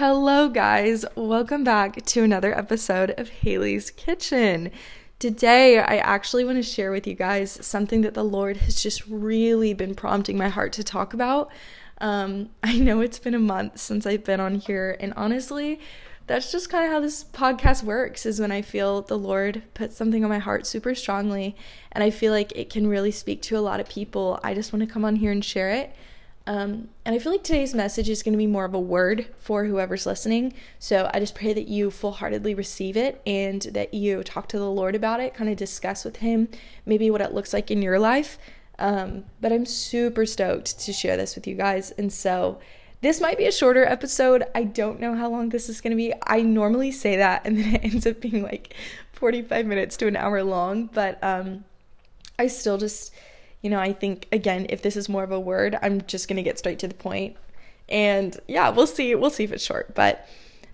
Hello, guys. Welcome back to another episode of Haley's Kitchen. Today, I actually want to share with you guys something that the Lord has just really been prompting my heart to talk about. Um, I know it's been a month since I've been on here, and honestly, that's just kind of how this podcast works is when I feel the Lord put something on my heart super strongly and I feel like it can really speak to a lot of people. I just want to come on here and share it. Um, and I feel like today's message is going to be more of a word for whoever's listening. So I just pray that you full heartedly receive it and that you talk to the Lord about it, kind of discuss with Him maybe what it looks like in your life. Um, but I'm super stoked to share this with you guys. And so this might be a shorter episode. I don't know how long this is going to be. I normally say that and then it ends up being like 45 minutes to an hour long, but um I still just you know, I think again, if this is more of a word, I'm just going to get straight to the point. And yeah, we'll see. We'll see if it's short, but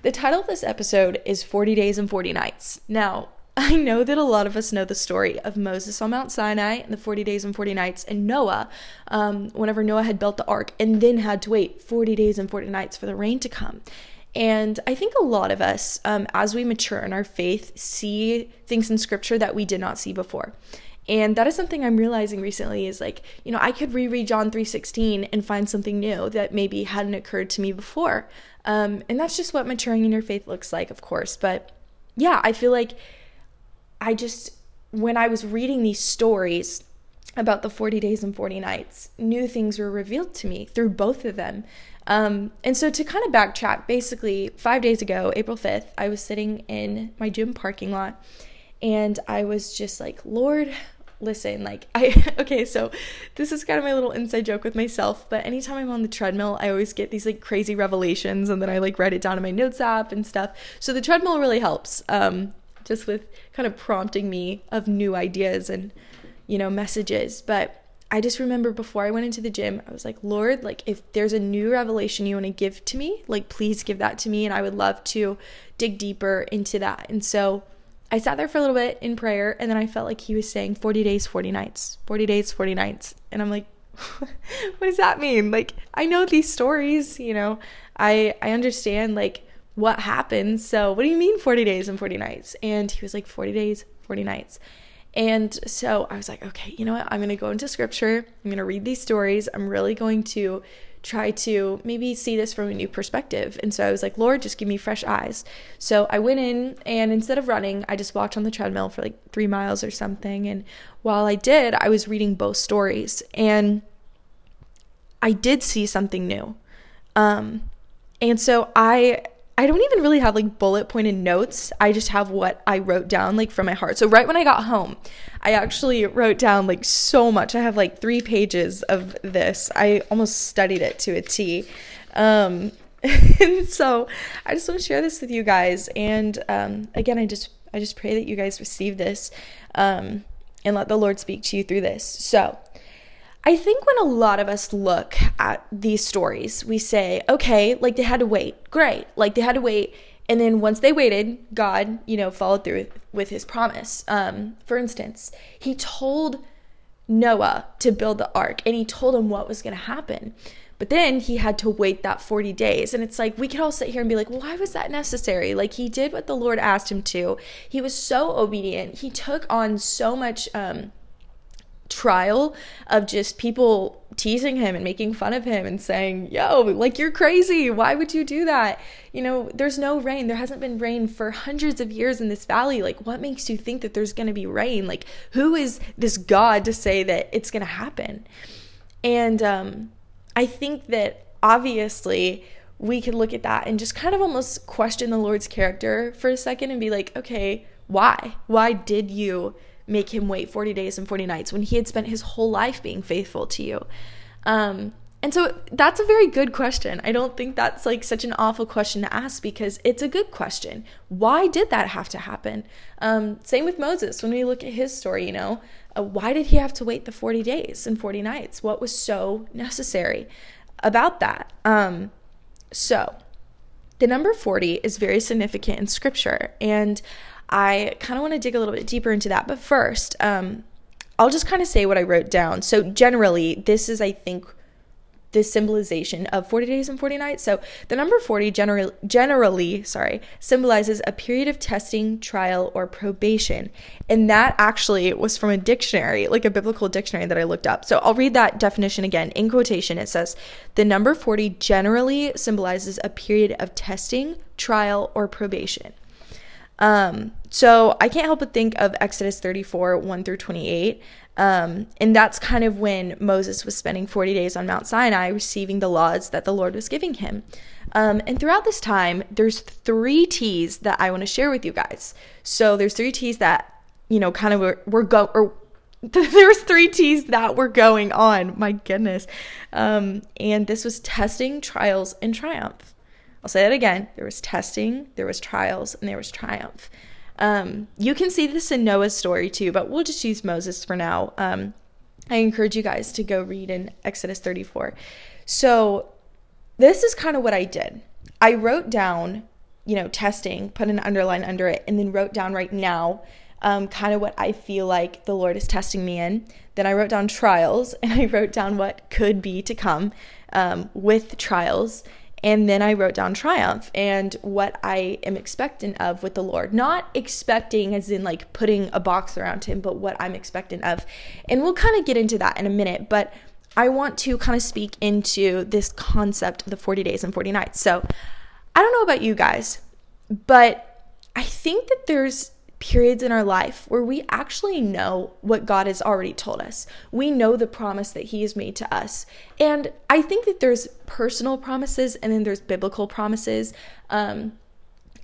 the title of this episode is 40 Days and 40 Nights. Now, I know that a lot of us know the story of Moses on Mount Sinai and the 40 days and 40 nights, and Noah, um, whenever Noah had built the ark and then had to wait 40 days and 40 nights for the rain to come. And I think a lot of us, um, as we mature in our faith, see things in scripture that we did not see before. And that is something I'm realizing recently is like, you know, I could reread John 3:16 and find something new that maybe hadn't occurred to me before. Um, and that's just what maturing in your faith looks like, of course. But yeah, I feel like I just, when I was reading these stories about the 40 days and 40 nights, new things were revealed to me through both of them. Um, and so to kind of backtrack, basically, five days ago, April 5th, I was sitting in my gym parking lot and I was just like, Lord, listen, like, I, okay, so this is kind of my little inside joke with myself, but anytime I'm on the treadmill, I always get these like crazy revelations and then I like write it down in my notes app and stuff. So the treadmill really helps. Um, just with kind of prompting me of new ideas and, you know, messages. But I just remember before I went into the gym, I was like, Lord, like if there's a new revelation you want to give to me, like please give that to me. And I would love to dig deeper into that. And so I sat there for a little bit in prayer and then I felt like he was saying 40 days, 40 nights, 40 days, 40 nights. And I'm like, what does that mean? Like, I know these stories, you know, I, I understand like what happened. So, what do you mean 40 days and 40 nights? And he was like, 40 days, 40 nights. And so I was like, okay, you know what? I'm going to go into scripture. I'm going to read these stories. I'm really going to try to maybe see this from a new perspective. And so I was like, Lord, just give me fresh eyes. So I went in and instead of running, I just walked on the treadmill for like three miles or something. And while I did, I was reading both stories and I did see something new. Um, and so I I don't even really have like bullet pointed notes. I just have what I wrote down like from my heart. So right when I got home, I actually wrote down like so much. I have like 3 pages of this. I almost studied it to a T. Um and so I just want to share this with you guys and um again I just I just pray that you guys receive this um and let the Lord speak to you through this. So, I think when a lot of us look at these stories, we say, okay, like they had to wait. Great. Like they had to wait. And then once they waited, God, you know, followed through with his promise. Um, for instance, he told Noah to build the ark and he told him what was going to happen. But then he had to wait that 40 days. And it's like, we could all sit here and be like, why was that necessary? Like, he did what the Lord asked him to. He was so obedient. He took on so much um, trial of just people teasing him and making fun of him and saying, Yo, like you're crazy. Why would you do that? You know, there's no rain. There hasn't been rain for hundreds of years in this valley. Like, what makes you think that there's going to be rain? Like, who is this God to say that it's going to happen? And um, I think that obviously we could look at that and just kind of almost question the Lord's character for a second and be like, okay, why? Why did you? Make him wait 40 days and 40 nights when he had spent his whole life being faithful to you? Um, and so that's a very good question. I don't think that's like such an awful question to ask because it's a good question. Why did that have to happen? Um, same with Moses. When we look at his story, you know, uh, why did he have to wait the 40 days and 40 nights? What was so necessary about that? Um, so, the number 40 is very significant in scripture. And I kind of want to dig a little bit deeper into that. But first, um, I'll just kind of say what I wrote down. So, generally, this is, I think, the symbolization of 40 days and 40 nights. So the number 40 generally generally, sorry, symbolizes a period of testing, trial, or probation. And that actually was from a dictionary, like a biblical dictionary that I looked up. So I'll read that definition again. In quotation, it says the number 40 generally symbolizes a period of testing, trial, or probation. Um, so I can't help but think of Exodus 34, 1 through 28. Um, and that's kind of when Moses was spending 40 days on Mount Sinai receiving the laws that the Lord was giving him. Um, and throughout this time, there's three T's that I want to share with you guys. So there's three T's that, you know, kind of were, were go or there's three T's that were going on. My goodness. Um, and this was testing, trials, and triumph. I'll say that again. There was testing, there was trials, and there was triumph. Um, you can see this in Noah's story too, but we'll just use Moses for now. Um, I encourage you guys to go read in Exodus 34. So, this is kind of what I did. I wrote down, you know, testing, put an underline under it, and then wrote down right now um, kind of what I feel like the Lord is testing me in. Then I wrote down trials, and I wrote down what could be to come um, with trials. And then I wrote down triumph and what I am expectant of with the Lord. Not expecting as in like putting a box around him, but what I'm expectant of. And we'll kind of get into that in a minute. But I want to kind of speak into this concept of the 40 days and 40 nights. So I don't know about you guys, but I think that there's periods in our life where we actually know what God has already told us. We know the promise that He has made to us. And I think that there's personal promises and then there's biblical promises. Um,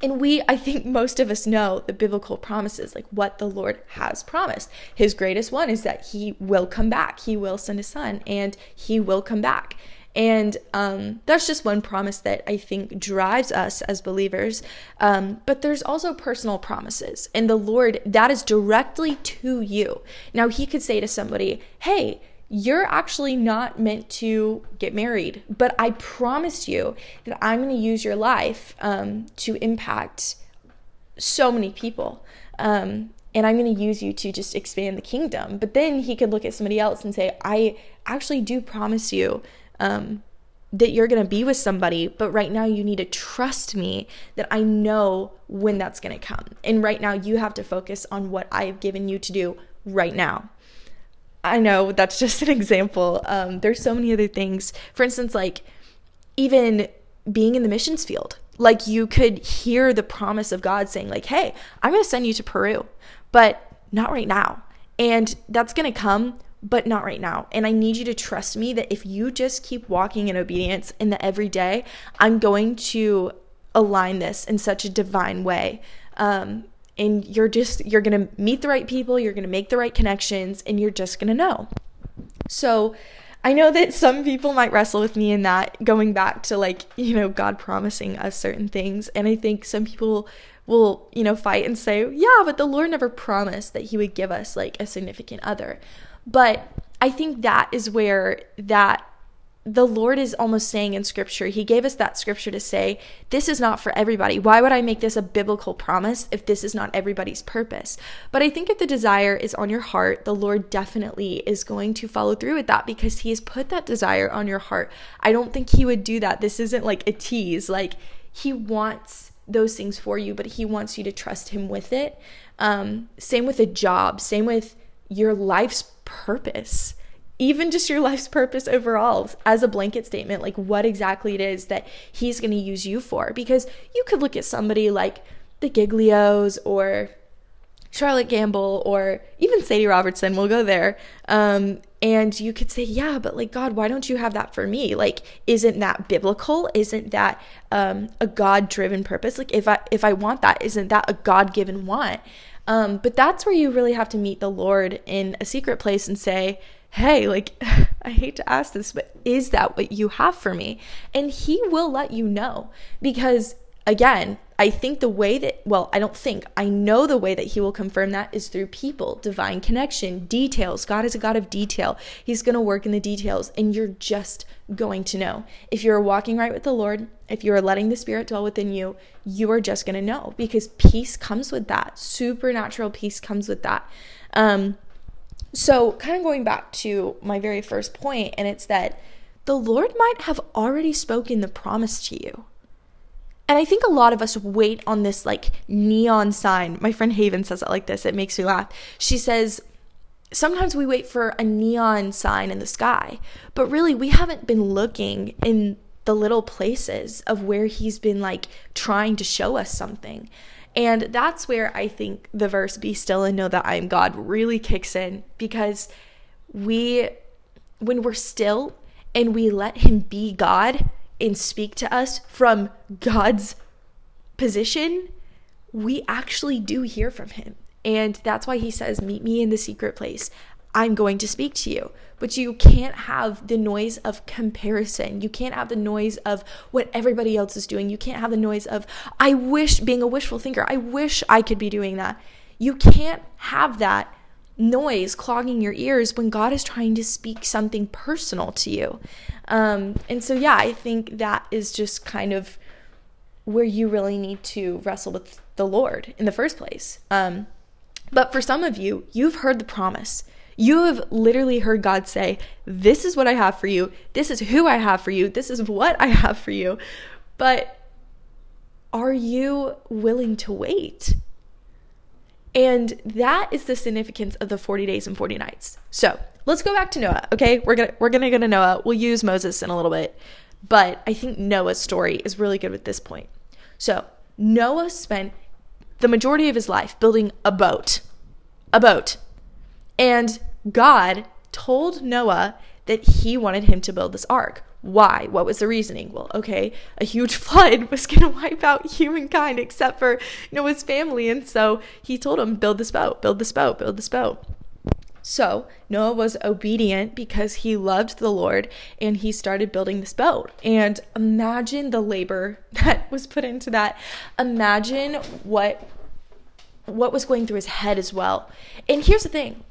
and we, I think most of us know the biblical promises, like what the Lord has promised. His greatest one is that He will come back, He will send a son, and He will come back. And um, that's just one promise that I think drives us as believers. Um, but there's also personal promises. And the Lord, that is directly to you. Now, He could say to somebody, hey, you're actually not meant to get married, but I promise you that I'm going to use your life um, to impact so many people. Um, and I'm going to use you to just expand the kingdom. But then he could look at somebody else and say, I actually do promise you um, that you're going to be with somebody, but right now you need to trust me that I know when that's going to come. And right now you have to focus on what I've given you to do right now. I know that's just an example. Um, there's so many other things. For instance, like even being in the missions field, like you could hear the promise of God saying, like, hey, I'm going to send you to Peru, but not right now. And that's going to come but not right now. And I need you to trust me that if you just keep walking in obedience in the everyday, I'm going to align this in such a divine way. Um, and you're just, you're going to meet the right people, you're going to make the right connections, and you're just going to know. So, I know that some people might wrestle with me in that, going back to like, you know, God promising us certain things. And I think some people will, you know, fight and say, yeah, but the Lord never promised that He would give us like a significant other. But I think that is where that the Lord is almost saying in scripture, He gave us that scripture to say, this is not for everybody. Why would I make this a biblical promise if this is not everybody's purpose? But I think if the desire is on your heart, the Lord definitely is going to follow through with that because He has put that desire on your heart. I don't think He would do that. This isn't like a tease. Like, He wants those things for you, but He wants you to trust Him with it. Um, same with a job, same with your life's purpose even just your life's purpose overall as a blanket statement like what exactly it is that he's going to use you for because you could look at somebody like the Giglios or Charlotte Gambill or even Sadie Robertson, we'll go there. Um, and you could say, yeah, but like, God, why don't you have that for me? Like, isn't that biblical? Isn't that um, a God driven purpose? Like, if I, if I want that, isn't that a God given want? Um, but that's where you really have to meet the Lord in a secret place and say, hey, like, I hate to ask this, but is that what you have for me? And He will let you know because, again, I think the way that, well, I don't think, I know the way that He will confirm that is through people, divine connection, details. God is a God of detail. He's going to work in the details, and you're just going to know. If you're walking right with the Lord, if you are letting the Spirit dwell within you, you are just going to know because peace comes with that. Supernatural peace comes with that. Um, so, kind of going back to my very first point, and it's that the Lord might have already spoken the promise to you. And I think a lot of us wait on this like neon sign. My friend Haven says it like this. It makes me laugh. She says, Sometimes we wait for a neon sign in the sky, but really we haven't been looking in the little places of where he's been like trying to show us something. And that's where I think the verse be still and know that I am God really kicks in because we when we're still and we let him be God, and speak to us from God's position, we actually do hear from him. And that's why he says, Meet me in the secret place. I'm going to speak to you. But you can't have the noise of comparison. You can't have the noise of what everybody else is doing. You can't have the noise of, I wish, being a wishful thinker, I wish I could be doing that. You can't have that noise clogging your ears when God is trying to speak something personal to you. Um, and so, yeah, I think that is just kind of where you really need to wrestle with the Lord in the first place. Um, but for some of you, you've heard the promise. You have literally heard God say, This is what I have for you. This is who I have for you. This is what I have for you. But are you willing to wait? And that is the significance of the 40 days and 40 nights. So let's go back to Noah. Okay, we're gonna we're gonna go to Noah. We'll use Moses in a little bit, but I think Noah's story is really good at this point. So Noah spent the majority of his life building a boat, a boat, and God told Noah that He wanted him to build this ark. Why? What was the reasoning? Well, okay, a huge flood was going to wipe out humankind except for Noah's family. And so he told him, build this boat, build this boat, build this boat. So Noah was obedient because he loved the Lord and he started building this boat. And imagine the labor that was put into that. Imagine what what was going through his head as well. And here's the thing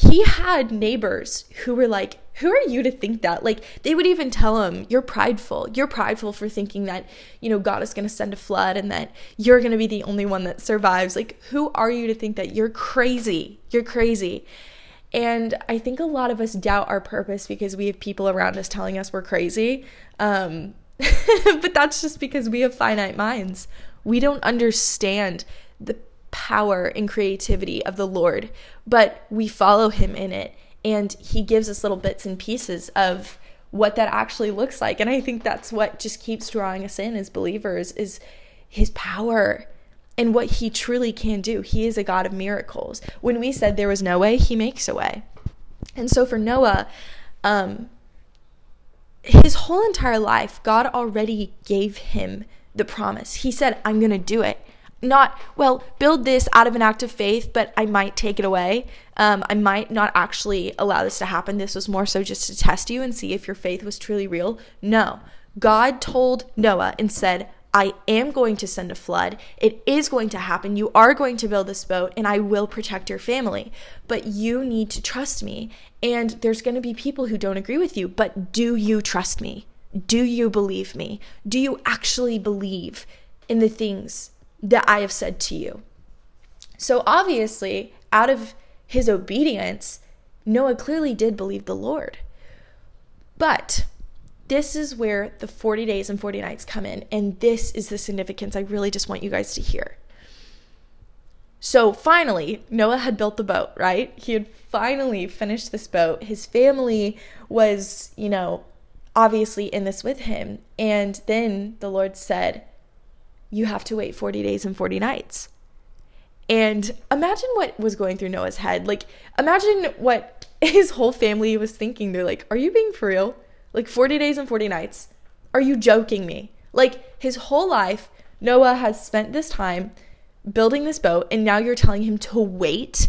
he had neighbors who were like, Who are you to think that? Like, they would even tell him, You're prideful. You're prideful for thinking that, you know, God is going to send a flood and that you're going to be the only one that survives. Like, who are you to think that? You're crazy. You're crazy. And I think a lot of us doubt our purpose because we have people around us telling us we're crazy. Um, but that's just because we have finite minds. We don't understand the power and creativity of the Lord, but we follow him in it. And he gives us little bits and pieces of what that actually looks like. And I think that's what just keeps drawing us in as believers is his power and what he truly can do. He is a God of miracles. When we said there was no way, he makes a way. And so for Noah, um, his whole entire life, God already gave him the promise. He said, I'm going to do it not well build this out of an act of faith but i might take it away um, i might not actually allow this to happen this was more so just to test you and see if your faith was truly real no god told noah and said i am going to send a flood. It is going to happen. You are going to build this boat and i will protect your family. But you need to trust me. And there's going to be people who don't agree with you but do you trust me? Do you believe me? Do you actually believe in the things that I have said to you. So obviously, out of his obedience, Noah clearly did believe the Lord. But this is where the 40 days and 40 nights come in. And this is the significance I really just want you guys to hear. So finally, Noah had built the boat, right? He had finally finished this boat. His family was, you know, obviously in this with him. And then the Lord said, you have to wait 40 days and 40 nights. And imagine what was going through Noah's head. Like, imagine what his whole family was thinking. They're like, Are you being for real? Like, 40 days and 40 nights? Are you joking me? Like, his whole life, Noah has spent this time building this boat, and now you're telling him to wait,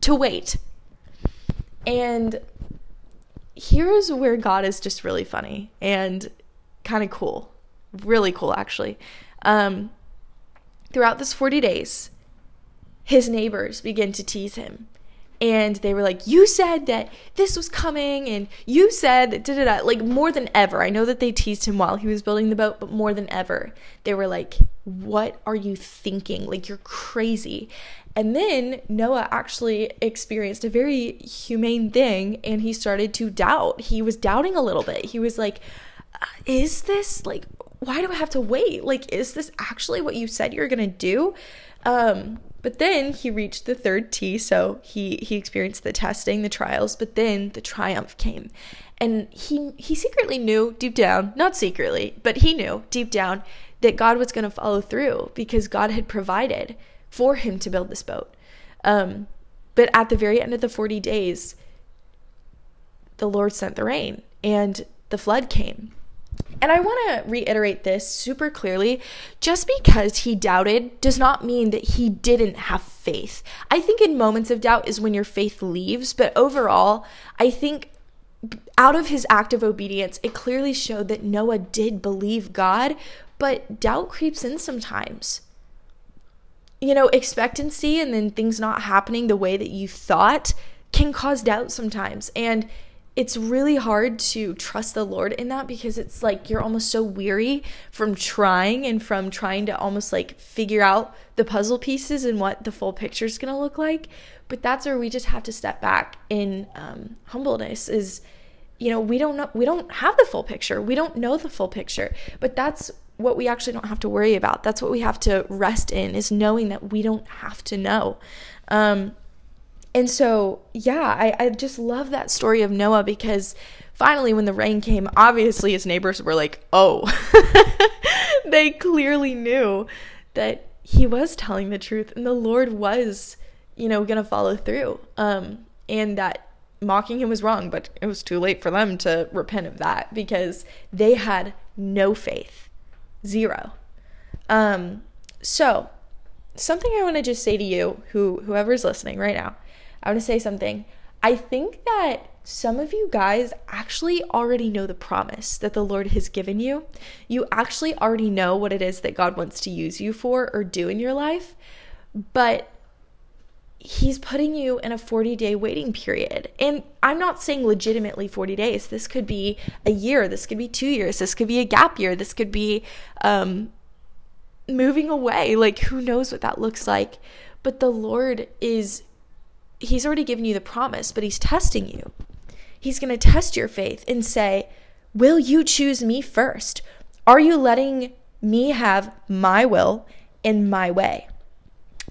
to wait. And here's where God is just really funny and kind of cool. Really cool, actually. Um, throughout this 40 days, his neighbors begin to tease him. And they were like, "You said that this was coming, and you said that da da da." Like more than ever, I know that they teased him while he was building the boat, but more than ever, they were like, "What are you thinking? Like you're crazy." And then Noah actually experienced a very humane thing, and he started to doubt. He was doubting a little bit. He was like, uh, "Is this like?" Why do I have to wait? Like, is this actually what you said you're gonna do? Um, but then he reached the third T, so he he experienced the testing, the trials, but then the triumph came. And he he secretly knew deep down, not secretly, but he knew deep down that God was to follow through because God had provided for him to build this boat. Um, but at the very end of the 40 days, the Lord sent the rain and the flood came. And I want to reiterate this super clearly. Just because he doubted does not mean that he didn't have faith. I think in moments of doubt is when your faith leaves, but overall, I think out of his act of obedience, it clearly showed that Noah did believe God, but doubt creeps in sometimes. You know, expectancy and then things not happening the way that you thought can cause doubt sometimes. And it's really hard to trust the Lord in that because it's like you're almost so weary from trying and from trying to almost like figure out the puzzle pieces and what the full picture is going to look like. But that's where we just have to step back in um, humbleness. Is you know we don't know we don't have the full picture. We don't know the full picture. But that's what we actually don't have to worry about. That's what we have to rest in is knowing that we don't have to know. Um, and so, yeah, I, I just love that story of Noah because finally, when the rain came, obviously his neighbors were like, oh, they clearly knew that he was telling the truth and the Lord was, you know, going to follow through. Um, and that mocking him was wrong, but it was too late for them to repent of that because they had no faith. Zero. Um, so, something I want to just say to you, who whoever's listening right now, I want to say something. I think that some of you guys actually already know the promise that the Lord has given you. You actually already know what it is that God wants to use you for or do in your life, but He's putting you in a 40 day waiting period. And I'm not saying legitimately 40 days. This could be a year. This could be two years. This could be a gap year. This could be um, moving away. Like, who knows what that looks like. But the Lord is he's already given you the promise, but he's testing you. He's going to test your faith and say, Will you choose me first? Are you letting me have my will in my way?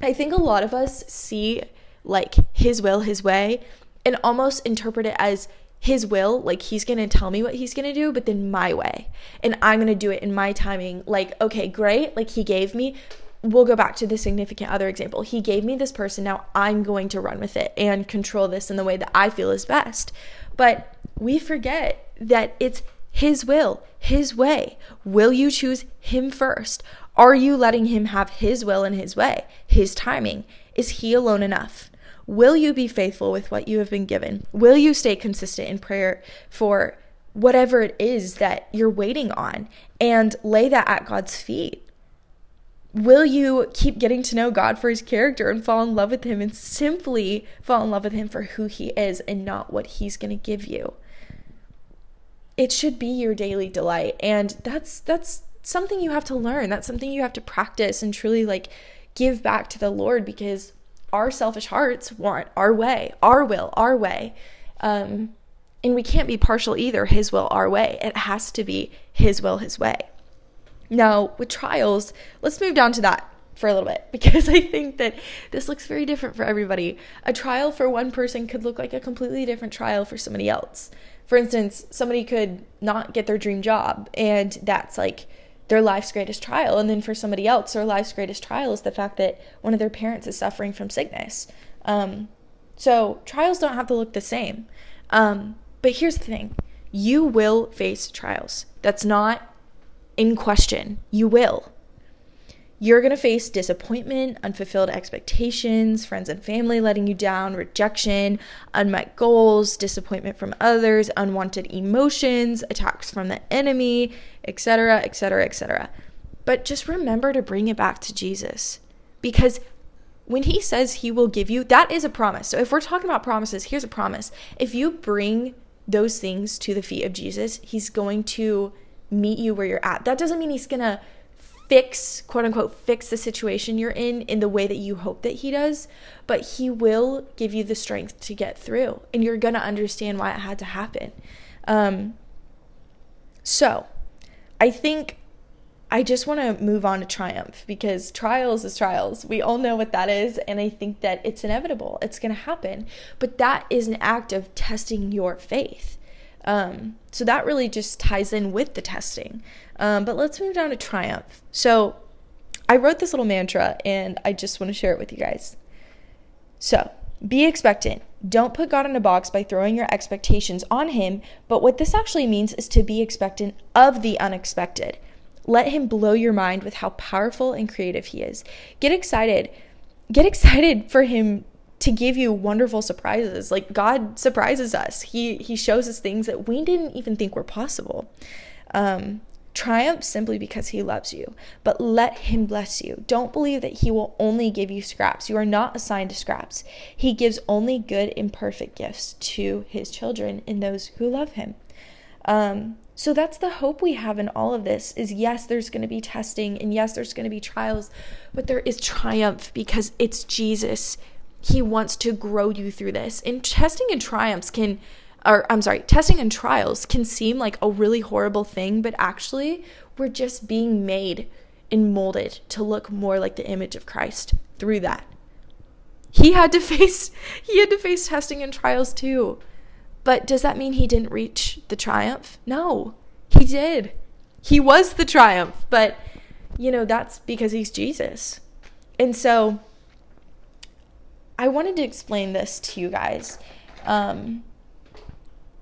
I think a lot of us see like his will, his way, and almost interpret it as his will, like he's gonna tell me what he's gonna do, but then my way. And I'm gonna do it in my timing. Like, okay, great. Like he gave me, we'll go back to the significant other example. He gave me this person. Now I'm going to run with it and control this in the way that I feel is best. But we forget that it's his will, his way. Will you choose him first? Are you letting him have his will and his way, his timing? Is he alone enough? Will you be faithful with what you have been given? Will you stay consistent in prayer for whatever it is that you're waiting on and lay that at God's feet? Will you keep getting to know God for his character and fall in love with him and simply fall in love with him for who he is and not what he's going to give you? It should be your daily delight and that's that's something you have to learn. That's something you have to practice and truly like give back to the Lord because our selfish hearts want our way, our will, our way. Um, and we can't be partial either, his will, our way. It has to be his will, his way. Now, with trials, let's move down to that for a little bit because I think that this looks very different for everybody. A trial for one person could look like a completely different trial for somebody else. For instance, somebody could not get their dream job, and that's like their life's greatest trial. And then for somebody else, their life's greatest trial is the fact that one of their parents is suffering from sickness. Um, so trials don't have to look the same. Um, but here's the thing you will face trials. That's not in question. You will. You're going to face disappointment, unfulfilled expectations, friends and family letting you down, rejection, unmet goals, disappointment from others, unwanted emotions, attacks from the enemy, etc., etc., etc. But just remember to bring it back to Jesus because when he says he will give you, that is a promise. So if we're talking about promises, here's a promise. If you bring those things to the feet of Jesus, he's going to meet you where you're at. That doesn't mean he's going to fix, quote unquote, fix the situation you're in in the way that you hope that he does, but he will give you the strength to get through and you're going to understand why it had to happen. Um, so I think I just want to move on to triumph because trials is trials. We all know what that is. And I think that it's inevitable, it's going to happen. But that is an act of testing your faith. Um, so that really just ties in with the testing. Um, but let's move down to triumph. So I wrote this little mantra and I just want to share it with you guys. So be expectant. Don't put God in a box by throwing your expectations on Him, but what this actually means is to be expectant of the unexpected. Let him blow your mind with how powerful and creative he is. Get excited. Get excited for him to give you wonderful surprises. Like God surprises us. He he shows us things that we didn't even think were possible. Um, triumph simply because he loves you, but let him bless you. Don't believe that he will only give you scraps. You are not assigned to scraps. He gives only good and perfect gifts to his children and those who love him. Um, so that's the hope we have in all of this is yes, there's going to be testing and yes, there's going to be trials, but there is triumph because it's Jesus. He wants to grow you through this. And testing and triumphs can or I'm sorry, testing and trials can seem like a really horrible thing, but actually, we're just being made and molded to look more like the image of Christ through that. He had to face he had to face testing and trials too. But does that mean he didn't reach the triumph? No, he did. He was the triumph, but you know, that's because he's Jesus. And so I wanted to explain this to you guys um,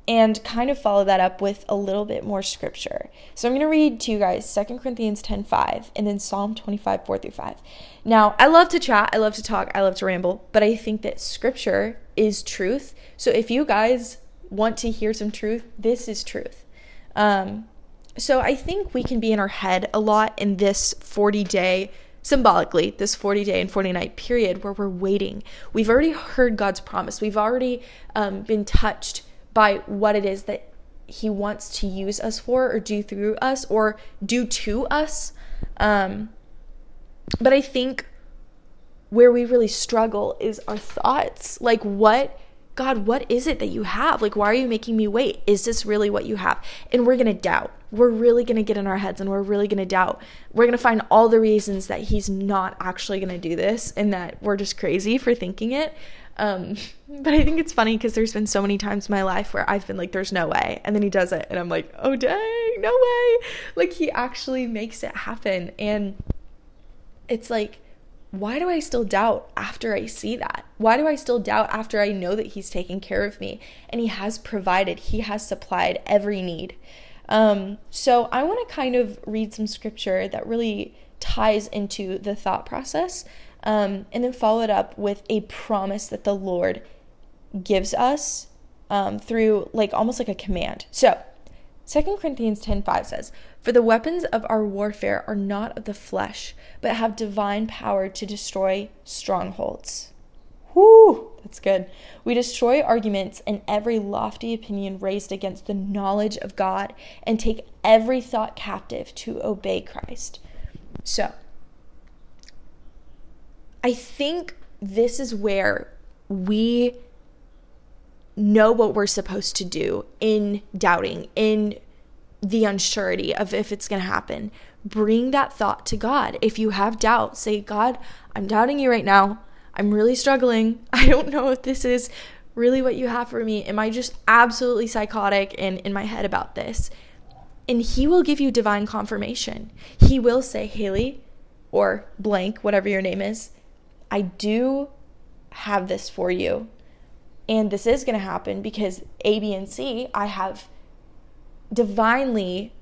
and kind of follow that up with a little bit more scripture. So I'm going to read to you guys 2 Corinthians 10 5 and then Psalm 25 4 through 5. Now, I love to chat, I love to talk, I love to ramble, but I think that scripture is truth. So if you guys want to hear some truth, this is truth. Um, so I think we can be in our head a lot in this 40 day, symbolically, this 40 day and 40 night period where we're waiting. We've already heard God's promise, we've already um, been touched by what it is that He wants to use us for, or do through us, or do to us. Um, but I think where we really struggle is our thoughts. Like, what God, what is it that you have? Like, why are you making me wait? Is this really what you have? And we're going to doubt. We're really going to get in our heads and we're really going to doubt. We're going to find all the reasons that He's not actually going to do this and that we're just crazy for thinking it. Um, but I think it's funny because there's been so many times in my life where I've been like, there's no way. And then He does it. And I'm like, oh, dang, no way. Like, He actually makes it happen. And it's like, why do I still doubt after I see that? Why do I still doubt after I know that He's taking care of me and He has provided, He has supplied every need? Um, so I want to kind of read some scripture that really ties into the thought process um, and then follow it up with a promise that the Lord gives us um, through like almost like a command. So 2 Corinthians 10:5 says, "For the weapons of our warfare are not of the flesh, but have divine power to destroy strongholds." Whoo, that's good. We destroy arguments and every lofty opinion raised against the knowledge of God and take every thought captive to obey Christ. So, I think this is where we know what we're supposed to do in doubting, in the unsurety of if it's going to happen. Bring that thought to God. If you have doubt, say, God, I'm doubting you right now. I'm really struggling. I don't know if this is really what you have for me. Am I just absolutely psychotic and in my head about this? And He will give you divine confirmation. He will say, Haley, or blank, whatever your name is, I do have this for you. And this is going to happen because A, B, and C, I have divinely,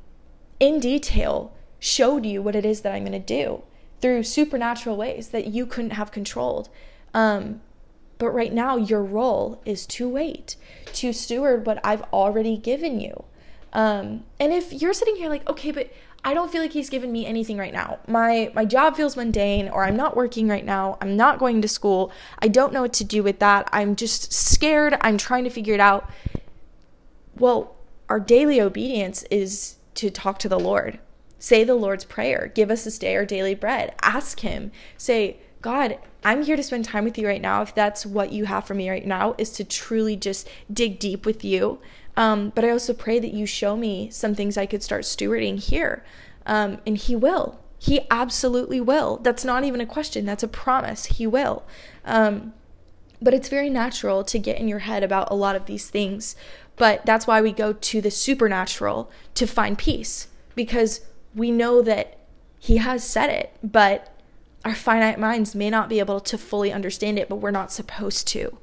in detail, showed you what it is that I'm going to do through supernatural ways that you couldn't have controlled. Um, but right now, your role is to wait, to steward what I've already given you. Um, and if you're sitting here like, okay, but I don't feel like he's given me anything right now. My my job feels mundane or I'm not working right now. I'm not going to school. I don't know what to do with that. I'm just scared. I'm trying to figure it out. Well, our daily obedience is to talk to the Lord. Say the Lord's prayer. Give us this day our daily bread. Ask him. Say, God, I'm here to spend time with you right now. If that's what you have for me right now, is to truly just dig deep with you. Um, but I also pray that you show me some things I could start stewarding here. Um, and He will. He absolutely will. That's not even a question, that's a promise. He will. Um, but it's very natural to get in your head about a lot of these things. But that's why we go to the supernatural to find peace because we know that He has said it, but our finite minds may not be able to fully understand it, but we're not supposed to.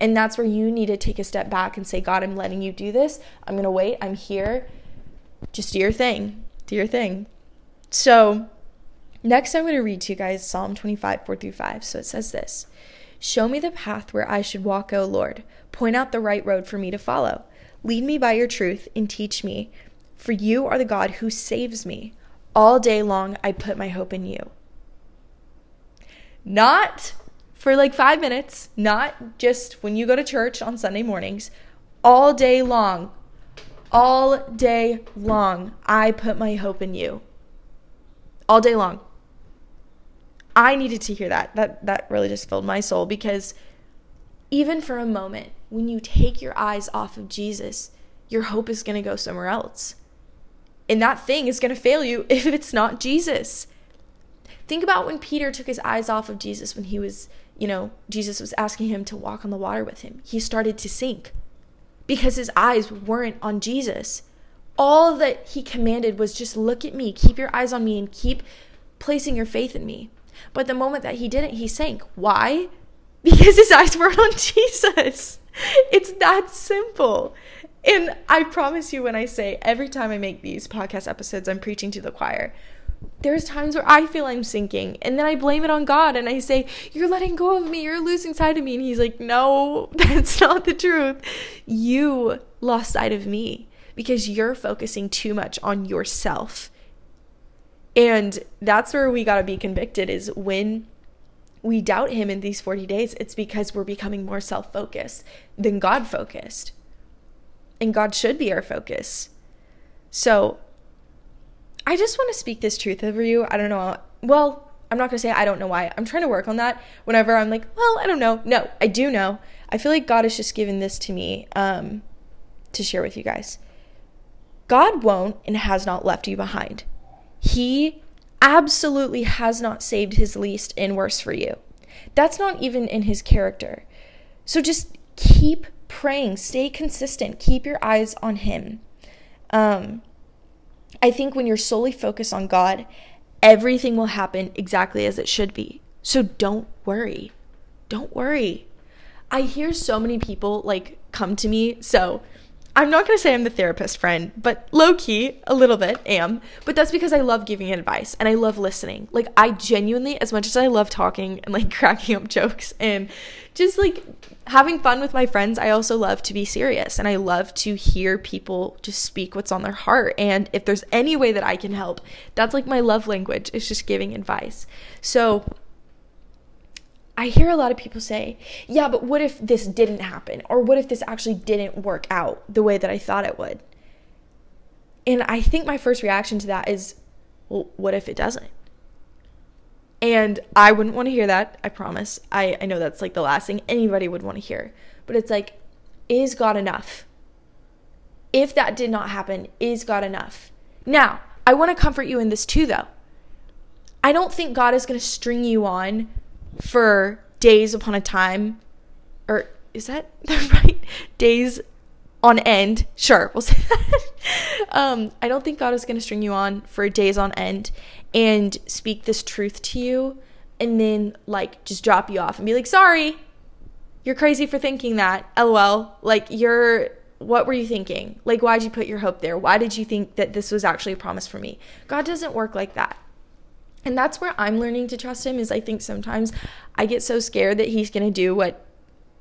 And that's where you need to take a step back and say, God, I'm letting you do this. I'm going to wait. I'm here. Just do your thing. Do your thing. So, next, I'm going to read to you guys Psalm 25, 4 through 5. So it says this Show me the path where I should walk, O Lord. Point out the right road for me to follow. Lead me by your truth and teach me, for you are the God who saves me. All day long, I put my hope in you not for like five minutes, not just when you go to church on Sunday mornings, all day long. All day long, I put my hope in you. All day long. I needed to hear that. That that really just filled my soul because even for a moment, when you take your eyes off of Jesus, your hope is going to go somewhere else. And that thing is going to fail you if it's not Jesus. Think about when Peter took his eyes off of Jesus when he was, you know, Jesus was asking him to walk on the water with him. He started to sink because his eyes weren't on Jesus. All that he commanded was just look at me, keep your eyes on me, and keep placing your faith in me. But the moment that he didn't, he sank. Why? Because his eyes weren't on Jesus. It's that simple. And I promise you, when I say every time I make these podcast episodes, I'm preaching to the choir there's times where I feel I'm sinking and then I blame it on God and I say, You're letting go of me, you're losing sight of me. And He's like, No, that's not the truth. You lost sight of me because you're focusing too much on yourself. And that's where we got to be convicted is when we doubt Him in these 40 days, it's because we're becoming more self focused than God focused. And God should be our focus. So I just want to speak this truth over you. I don't know. Well, I'm not going to say I don't know why. I'm trying to work on that whenever I'm like, well, I don't know. No, I do know. I feel like God has just given this to me um, to share with you guys. God won't and has not left you behind. He absolutely has not saved his least and worst for you. That's not even in his character. So just keep praying, stay consistent, keep your eyes on him. Um, I think when you're solely focused on God, everything will happen exactly as it should be. So don't worry. Don't worry. I hear so many people like come to me. So I'm not going to say I'm the therapist friend, but low key, a little bit am. But that's because I love giving advice and I love listening. Like, I genuinely, as much as I love talking and like cracking up jokes and just like having fun with my friends, I also love to be serious and I love to hear people just speak what's on their heart. And if there's any way that I can help, that's like my love language, it's just giving advice. So, I hear a lot of people say, yeah, but what if this didn't happen? Or what if this actually didn't work out the way that I thought it would? And I think my first reaction to that is, well, what if it doesn't? And I wouldn't want to hear that, I promise. I, I know that's like the last thing anybody would want to hear. But it's like, is God enough? If that did not happen, is God enough? Now, I want to comfort you in this too, though. I don't think God is going to string you on for days upon a time, or is that the right? Days on end. Sure, we'll say that. um, I don't think God is going to string you on for days on end and speak this truth to you and then like just drop you off and be like, sorry, you're crazy for thinking that. LOL. Like, you're, what were you thinking? Like, why'd you put your hope there? Why did you think that this was actually a promise for me? God doesn't work like that. And that's where I'm learning to trust him is I think sometimes I get so scared that he's going to do what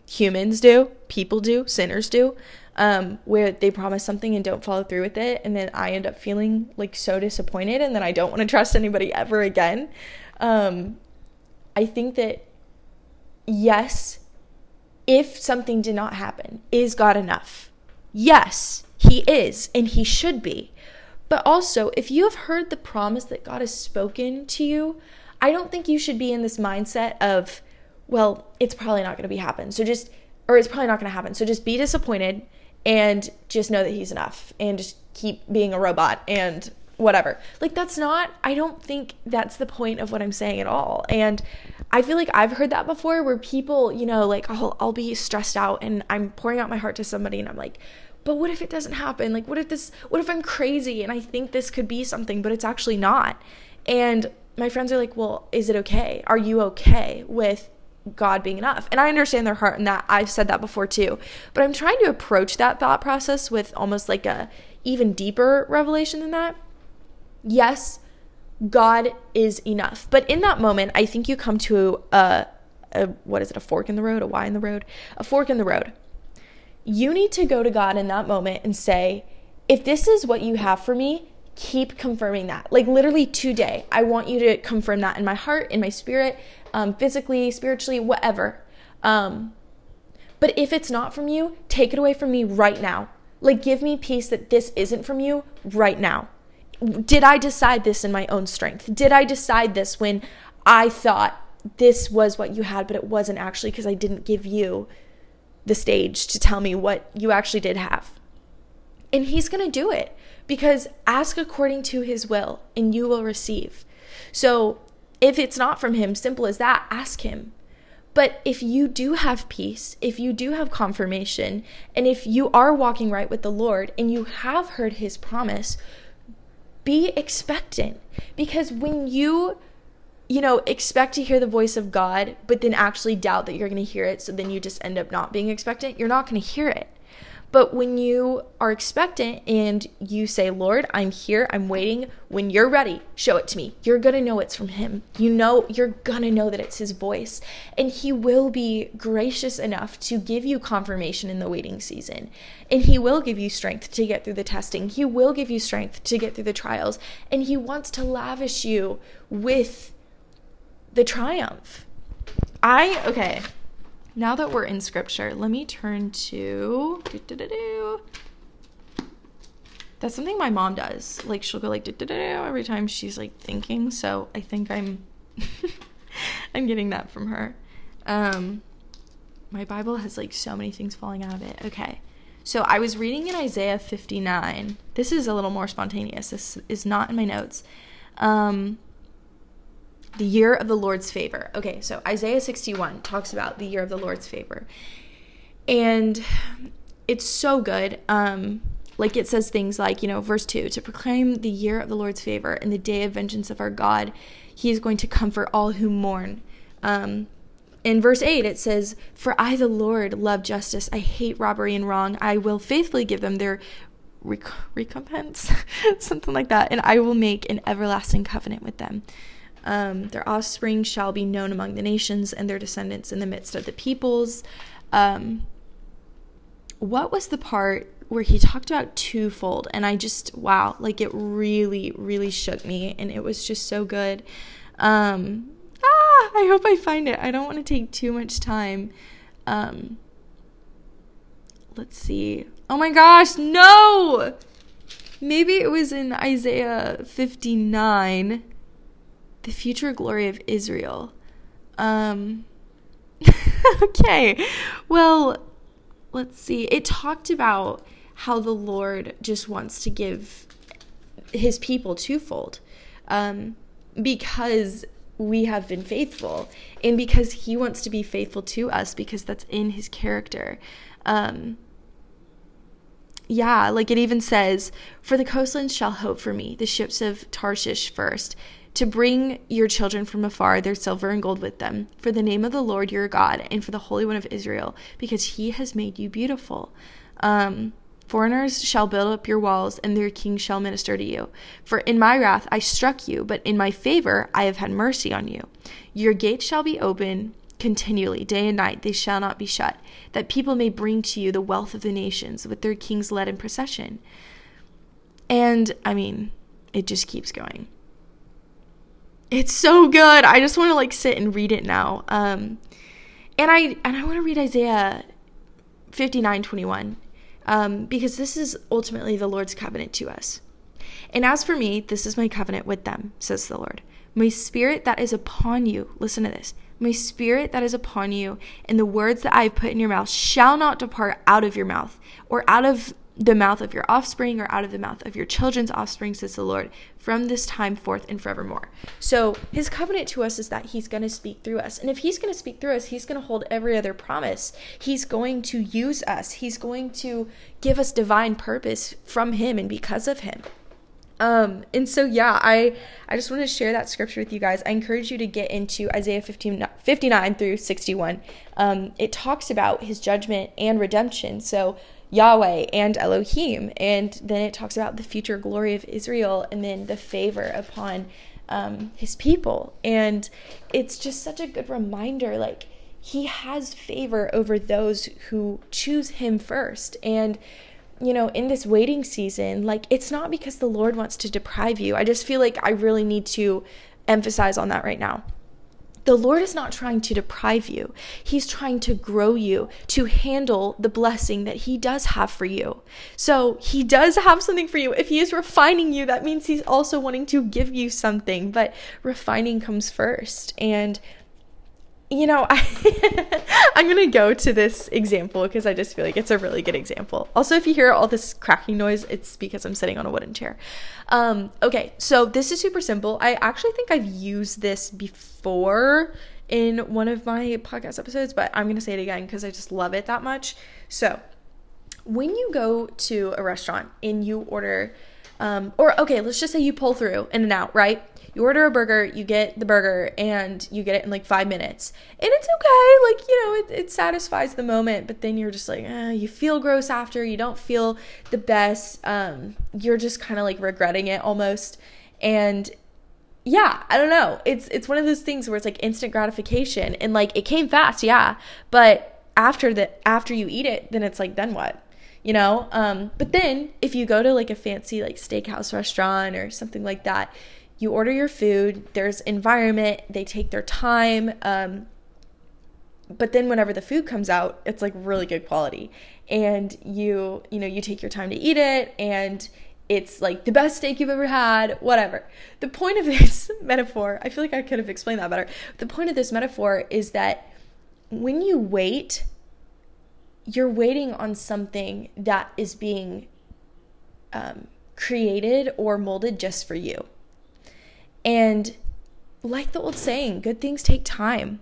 humans do, people do, sinners do. um, where they promise something and don't follow through with it. And then I end up feeling like so disappointed and then I don't want to trust anybody ever again. Um, I think that, yes, if something did not happen, is God enough? Yes, He is, and He should be. But also, if you have heard the promise that God has spoken to you, I don't think you should be in this mindset of, well, it's probably not going to be happen. So just, or it's probably not going to happen. So just be disappointed and just know that he's enough and just keep being a robot and whatever. Like that's not I don't think that's the point of what I'm saying at all. And I feel like I've heard that before where people, you know, like I'll I'll be stressed out and I'm pouring out my heart to somebody and I'm like, "But what if it doesn't happen? Like what if this what if I'm crazy and I think this could be something but it's actually not?" And my friends are like, "Well, is it okay? Are you okay with God being enough. And I understand their heart and that I've said that before too. But I'm trying to approach that thought process with almost like a even deeper revelation than that. Yes, God is enough. But in that moment, I think you come to a, a what is it, a fork in the road, a Y in the road, a fork in the road. You need to go to God in that moment and say, if this is what you have for me, keep confirming that. Like literally today, I want you to confirm that in my heart, in my spirit, um, physically, spiritually, whatever. Um, but if it's not from you, take it away from me right now. Like, give me peace that this isn't from you right now. Did I decide this in my own strength? Did I decide this when I thought this was what you had, but it wasn't actually because I didn't give you the stage to tell me what you actually did have? And he's going to do it because ask according to his will and you will receive. So if it's not from Him, simple as that, ask Him. But if you do have peace, if you do have confirmation, and if you are walking right with the Lord and you have heard His promise, be expectant. Because when you you know, expect to hear the voice of God, but then actually doubt that you're going to hear it. So then you just end up not being expectant. You're not going to hear it. But when you are expectant and you say, Lord, I'm here, I'm waiting, when you're ready, show it to me. You're going to know it's from Him. You know, you're going to know that it's His voice. And He will be gracious enough to give you confirmation in the waiting season. And He will give you strength to get through the testing. He will give you strength to get through the trials. And He wants to lavish you with the triumph. I, okay, now that we're in scripture, let me turn to. That's something my mom does. Like she'll go like every time she's like thinking. So I think I'm I'm getting that from her. Um, my Bible has like so many things falling out of it. Okay. So I was reading in Isaiah 59. This is a little more spontaneous. This is not in my notes. Um, the year of the Lord's favor. Okay, so Isaiah 61 talks about the year of the Lord's favor. And it's so good. Um, like it says things like, you know, verse 2 to proclaim the year of the Lord's favor and the day of vengeance of our God, he is going to comfort all who mourn. Um, in verse 8, it says, For I, the Lord, love justice. I hate robbery and wrong. I will faithfully give them their rec- recompense, something like that, and I will make an everlasting covenant with them. Um, their offspring shall be known among the nations, and their descendants in the midst of the peoples. Um, what was the part where he talked about twofold? And I just, wow, like it really, really shook me, and it was just so good. Um, ah, I hope I find it. I don't want to take too much time. Um, let's see. Oh my gosh, no! Maybe it was in Isaiah 59 the future glory of Israel. Um, okay, well, let's see. It talked about how the Lord just wants to give his people twofold um, because we have been faithful and because he wants to be faithful to us because that's in his character. Um, yeah, like it even says, For the coastlands shall hope for me, the ships of Tarshish first to bring your children from afar their silver and gold with them, for the name of the Lord your God and for the Holy One of Israel, because he has made you beautiful. Um, Foreigners shall build up your walls, and their kings shall minister to you. For in my wrath I struck you, but in my favor I have had mercy on you. Your gates shall be open continually, day and night, they shall not be shut, that people may bring to you the wealth of the nations with their kings led in procession. And I mean, it just keeps going. It's so good. I just want to like sit and read it now. Um, and I and I want to read Isaiah 59 21 um, because this is ultimately the Lord's covenant to us. And as for me, this is my covenant with them, says the Lord. My spirit that is upon you, listen to this. My spirit that is upon you, and the words that I have put in your mouth shall not depart out of your mouth, or out of the mouth of your offspring, or out of the mouth of your children's offspring, says the Lord, from this time forth and forevermore. So his covenant to us is that he's going to speak through us. And if he's going to speak through us, he's going to hold every other promise. He's going to use us, he's going to give us divine purpose from him and because of him. Um, and so yeah, I I just want to share that scripture with you guys. I encourage you to get into Isaiah 15, 59 through 61. Um, it talks about his judgment and redemption. So Yahweh and Elohim, and then it talks about the future glory of Israel, and then the favor upon um, his people. And it's just such a good reminder, like he has favor over those who choose him first, and you know, in this waiting season, like it's not because the Lord wants to deprive you. I just feel like I really need to emphasize on that right now. The Lord is not trying to deprive you. He's trying to grow you to handle the blessing that He does have for you. So, He does have something for you. If He is refining you, that means He's also wanting to give you something, but refining comes first. And you know, I, I'm going to go to this example because I just feel like it's a really good example. Also, if you hear all this cracking noise, it's because I'm sitting on a wooden chair. Um, okay, so this is super simple. I actually think I've used this before in one of my podcast episodes, but I'm going to say it again because I just love it that much. So, when you go to a restaurant and you order, um, or okay, let's just say you pull through In-N-Out, right? You order a burger, you get the burger, and you get it in like five minutes. And it's okay, like, you know, it, it satisfies the moment, but then you're just like, eh, you feel gross after, you don't feel the best. Um, you're just kind of like regretting it almost. And yeah, I don't know. It's it's one of those things where it's like instant gratification and like it came fast, yeah. But after that after you eat it, then it's like then what? You know? Um, but then if you go to like a fancy like steakhouse restaurant or something like that, you order your food, there's environment, they take their time. Um, but then whenever the food comes out, it's like really good quality. And you, you know, you take your time to eat it and it's like the best steak you've ever had, whatever. The point of this metaphor, I feel like I could have explained that better. The point of this metaphor is that when you wait, you're waiting on something that is being um, created or molded just for you. And like the old saying, good things take time.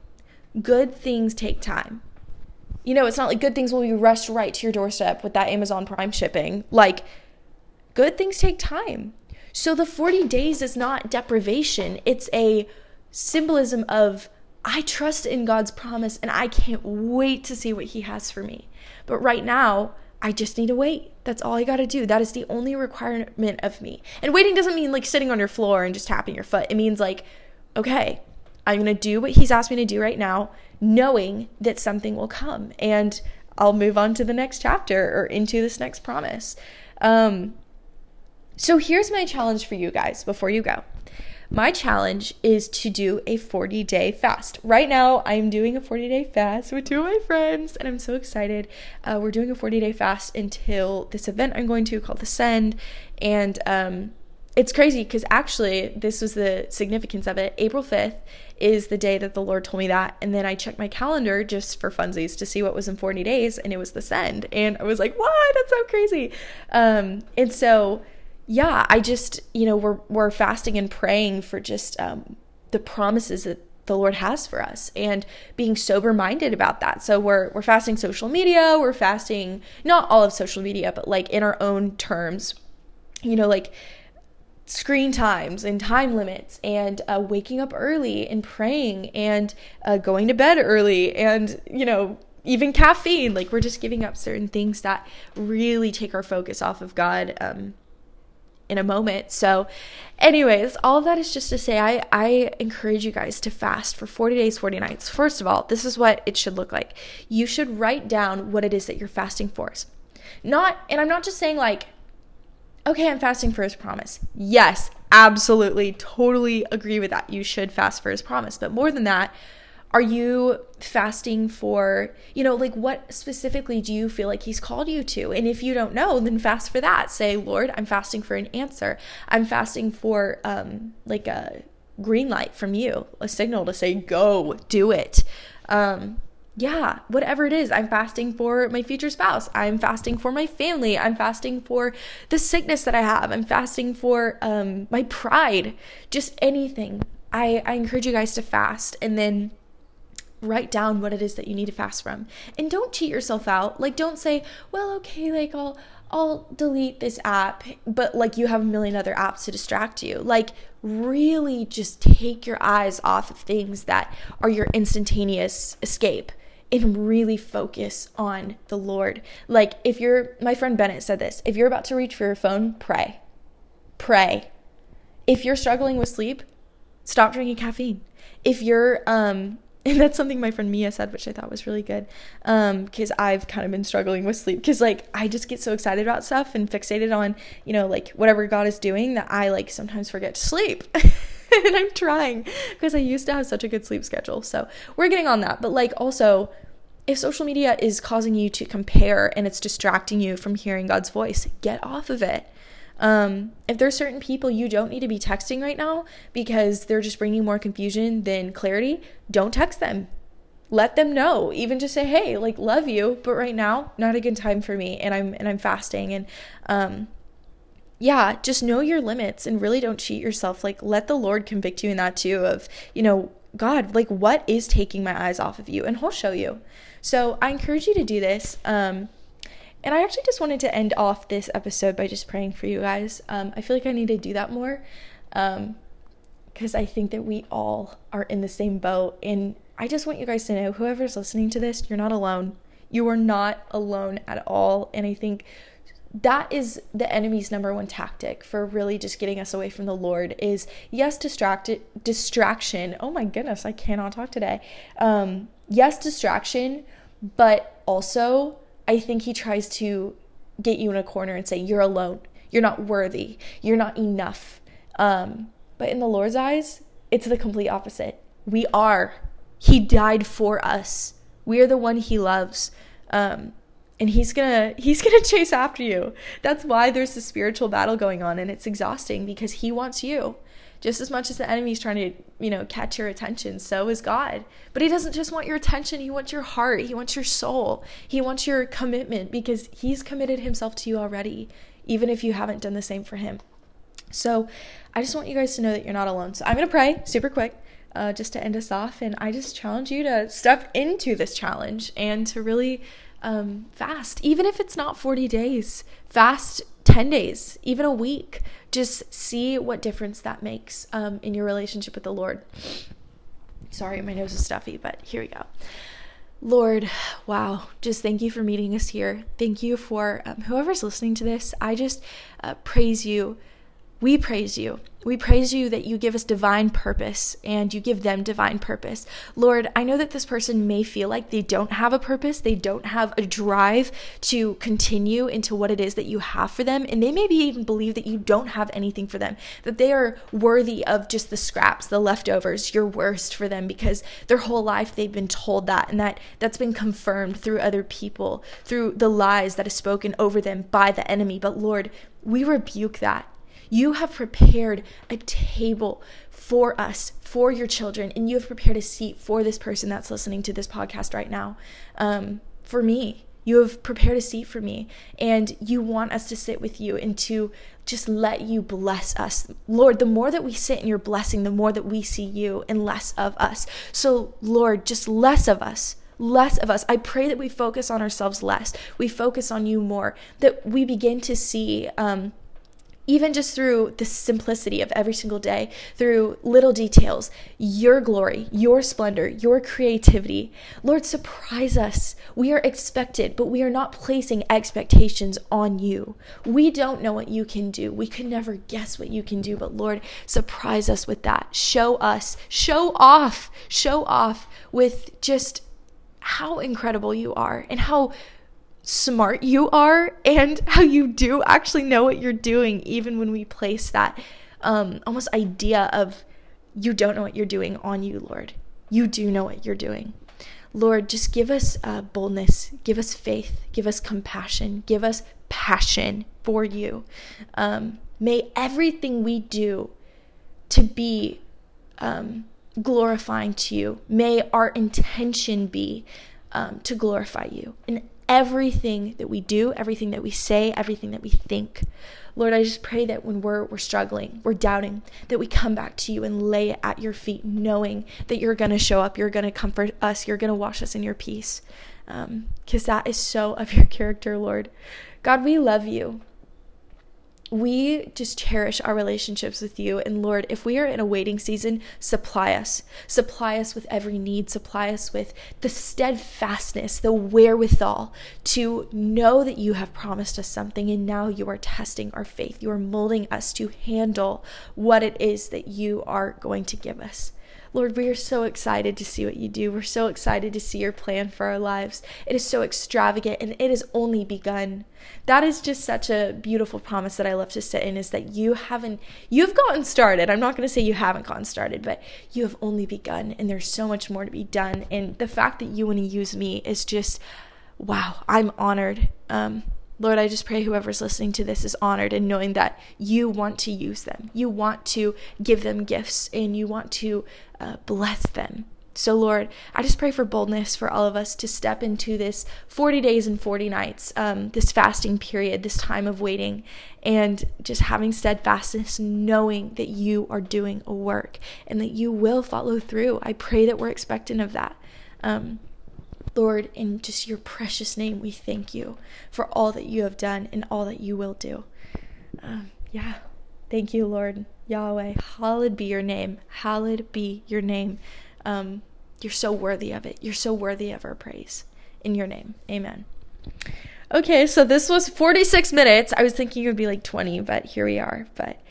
Good things take time. You know, it's not like good things will be rushed right to your doorstep with that Amazon Prime shipping. Like, good things take time. So the 40 days is not deprivation, it's a symbolism of I trust in God's promise and I can't wait to see what He has for me. But right now, I just need to wait. That's all I got to do. That is the only requirement of me. And waiting doesn't mean like sitting on your floor and just tapping your foot. It means like, okay, I'm going to do what he's asked me to do right now, knowing that something will come and I'll move on to the next chapter or into this next promise. Um, so here's my challenge for you guys before you go. My challenge is to do a 40 day fast. Right now, I'm doing a 40 day fast with two of my friends, and I'm so excited. Uh, we're doing a 40 day fast until this event I'm going to called The Send. And um, it's crazy because actually, this was the significance of it. April 5th is the day that the Lord told me that. And then I checked my calendar just for funsies to see what was in 40 days, and it was The Send. And I was like, what? That's so crazy. Um, and so, yeah, I just, you know, we're we're fasting and praying for just um, the promises that the Lord has for us and being sober minded about that. So we're we're fasting social media, we're fasting not all of social media, but like in our own terms, you know, like screen times and time limits and uh, waking up early and praying and uh, going to bed early and you know even caffeine like we're just giving up certain things that really take our focus off of god um, in a moment. So, anyways, all of that is just to say I, I encourage you guys to fast for 40 days, 40 nights. First of all, this is what it should look like. You should write down what it is that you're fasting for. Not, and I'm not just saying like, okay, I'm fasting for his promise. Yes, absolutely, totally agree with that. You should fast for his promise. But more than that, are you fasting for, you know, like what specifically do you feel like he's called you to? And if you don't know, then fast for that. Say, Lord, I'm fasting for an answer. I'm fasting for um like a green light from you, a signal to say, go, do it. Um, yeah, whatever it is, I'm fasting for my future spouse. I'm fasting for my family. I'm fasting for the sickness that I have. I'm fasting for um, my pride. Just anything. I, I encourage you guys to fast and then write down what it is that you need to fast from. And don't cheat yourself out. Like don't say, "Well, okay, like I'll I'll delete this app," but like you have a million other apps to distract you. Like really just take your eyes off of things that are your instantaneous escape and really focus on the Lord. Like if you're my friend Bennett said this, if you're about to reach for your phone, pray. Pray. If you're struggling with sleep, stop drinking caffeine. If you're um and that's something my friend Mia said, which I thought was really good. Um, because I've kind of been struggling with sleep because like I just get so excited about stuff and fixated on, you know, like whatever God is doing that I like sometimes forget to sleep. and I'm trying because I used to have such a good sleep schedule. So we're getting on that. But like also, if social media is causing you to compare and it's distracting you from hearing God's voice, get off of it. Um, if there's certain people you don't need to be texting right now because they're just bringing more confusion than clarity, don't text them. Let them know. Even just say, "Hey, like love you, but right now not a good time for me and I'm and I'm fasting." And um yeah, just know your limits and really don't cheat yourself. Like let the Lord convict you in that too of, you know, God, like what is taking my eyes off of you? And he'll show you. So I encourage you to do this. Um and I actually just wanted to end off this episode by just praying for you guys. Um, I feel like I need to do that more because um, I think that we all are in the same boat. And I just want you guys to know whoever's listening to this, you're not alone. You are not alone at all. And I think that is the enemy's number one tactic for really just getting us away from the Lord is yes, distracted distraction. Oh my goodness, I cannot talk today. Um, yes, distraction, but also I think he tries to get you in a corner and say, You're alone. You're not worthy. You're not enough. Um, but in the Lord's eyes, it's the complete opposite. We are. He died for us. We are the one he loves. Um, and he's gonna he's gonna chase after you. That's why there's a spiritual battle going on and it's exhausting because he wants you just as much as the enemy's trying to, you know, catch your attention, so is God. But he doesn't just want your attention, he wants your heart, he wants your soul, he wants your commitment because he's committed himself to you already, even if you haven't done the same for him. So I just want you guys to know that you're not alone. So I'm going to pray super quick. Uh, just to end us off, and I just challenge you to step into this challenge and to really um, fast, even if it's not 40 days. Fast 10 days, even a week. Just see what difference that makes um, in your relationship with the Lord. Sorry, my nose is stuffy, but here we go. Lord, wow, just thank you for meeting us here. Thank you for um, whoever's listening to this. I just uh, praise you. We praise you we praise you that you give us divine purpose and you give them divine purpose. Lord, I know that this person may feel like they don't have a purpose, they don't have a drive to continue into what it is that you have for them, and they maybe even believe that you don't have anything for them, that they are worthy of just the scraps, the leftovers, your worst for them because their whole life they've been told that and that that's been confirmed through other people, through the lies that is spoken over them by the enemy. But Lord, we rebuke that you have prepared a table for us, for your children, and you have prepared a seat for this person that's listening to this podcast right now. Um, for me, you have prepared a seat for me, and you want us to sit with you and to just let you bless us. Lord, the more that we sit in your blessing, the more that we see you and less of us. So, Lord, just less of us less of us. I pray that we focus on ourselves less. We focus on you more, that we begin to see um, even just through the simplicity of every single day, through little details, your glory, your splendor, your creativity. Lord, surprise us. We are expected, but we are not placing expectations on you. We don't know what you can do. We could never guess what you can do, but Lord, surprise us with that. Show us, show off, show off with just how incredible you are and how smart you are and how you do actually know what you're doing, even when we place that um, almost idea of you don't know what you're doing on you, Lord. You do know what you're doing. Lord, just give us uh, boldness, give us faith, give us compassion, give us passion for you. Um, may everything we do to be um, glorifying to you, may our intention be um, to glorify you. And everything that we do, everything that we say, everything that we think. Lord, I just pray that when we're, we're struggling, we're doubting, that we come back to you and lay it at your feet, knowing that you're going to show up, you're going to comfort us, you're going to wash us in your peace. Because um, that is so of your character, Lord. God, we love you we just cherish our relationships with you. And Lord, if we are in a waiting season, supply us. Supply us with every need. Supply us with the steadfastness, the wherewithal to know that you have promised us something. And now you are testing our faith. You are molding us to handle what it is that you are going to give us. Lord, we are so excited to see what you do. We're so excited to see your plan for our lives. It is so extravagant and it has only begun. That is just such a beautiful promise that I love to sit in is that you haven't, you've gotten started. I'm not going to say you haven't gotten started, but you have only begun and there's so much more to be done. And the fact that you want to use me is just, wow, I'm honored. Um, Lord, I just pray whoever's listening to this is honored in knowing that you want to use them. You want to give them gifts and you want to uh, bless them. So, Lord, I just pray for boldness for all of us to step into this 40 days and 40 nights, um, this fasting period, this time of waiting, and just having steadfastness, knowing that you are doing a work and that you will follow through. I pray that we're expectant of that. Um, Lord, in just your precious name, we thank you for all that you have done and all that you will do. Um, yeah. Thank you, Lord. Yahweh. Hallowed be your name. Hallowed be your name. Um, you're so worthy of it. You're so worthy of our praise. In your name. Amen. Okay, so this was 46 minutes. I was thinking it would be like 20, but here we are. But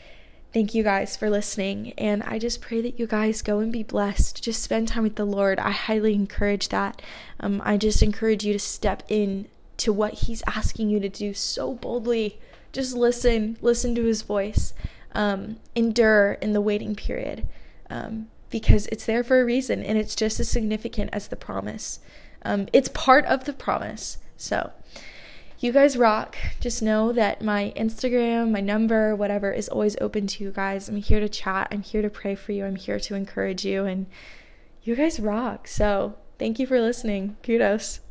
Thank you guys for listening. And I just pray that you guys go and be blessed. Just spend time with the Lord. I highly encourage that. Um, I just encourage you to step in to what He's asking you to do so boldly. Just listen, listen to His voice. Um, endure in the waiting period um, because it's there for a reason and it's just as significant as the promise. Um, it's part of the promise. So, you guys rock. Just know that my Instagram, my number, whatever is always open to you guys. I'm here to chat. I'm here to pray for you. I'm here to encourage you. And you guys rock. So thank you for listening. Kudos.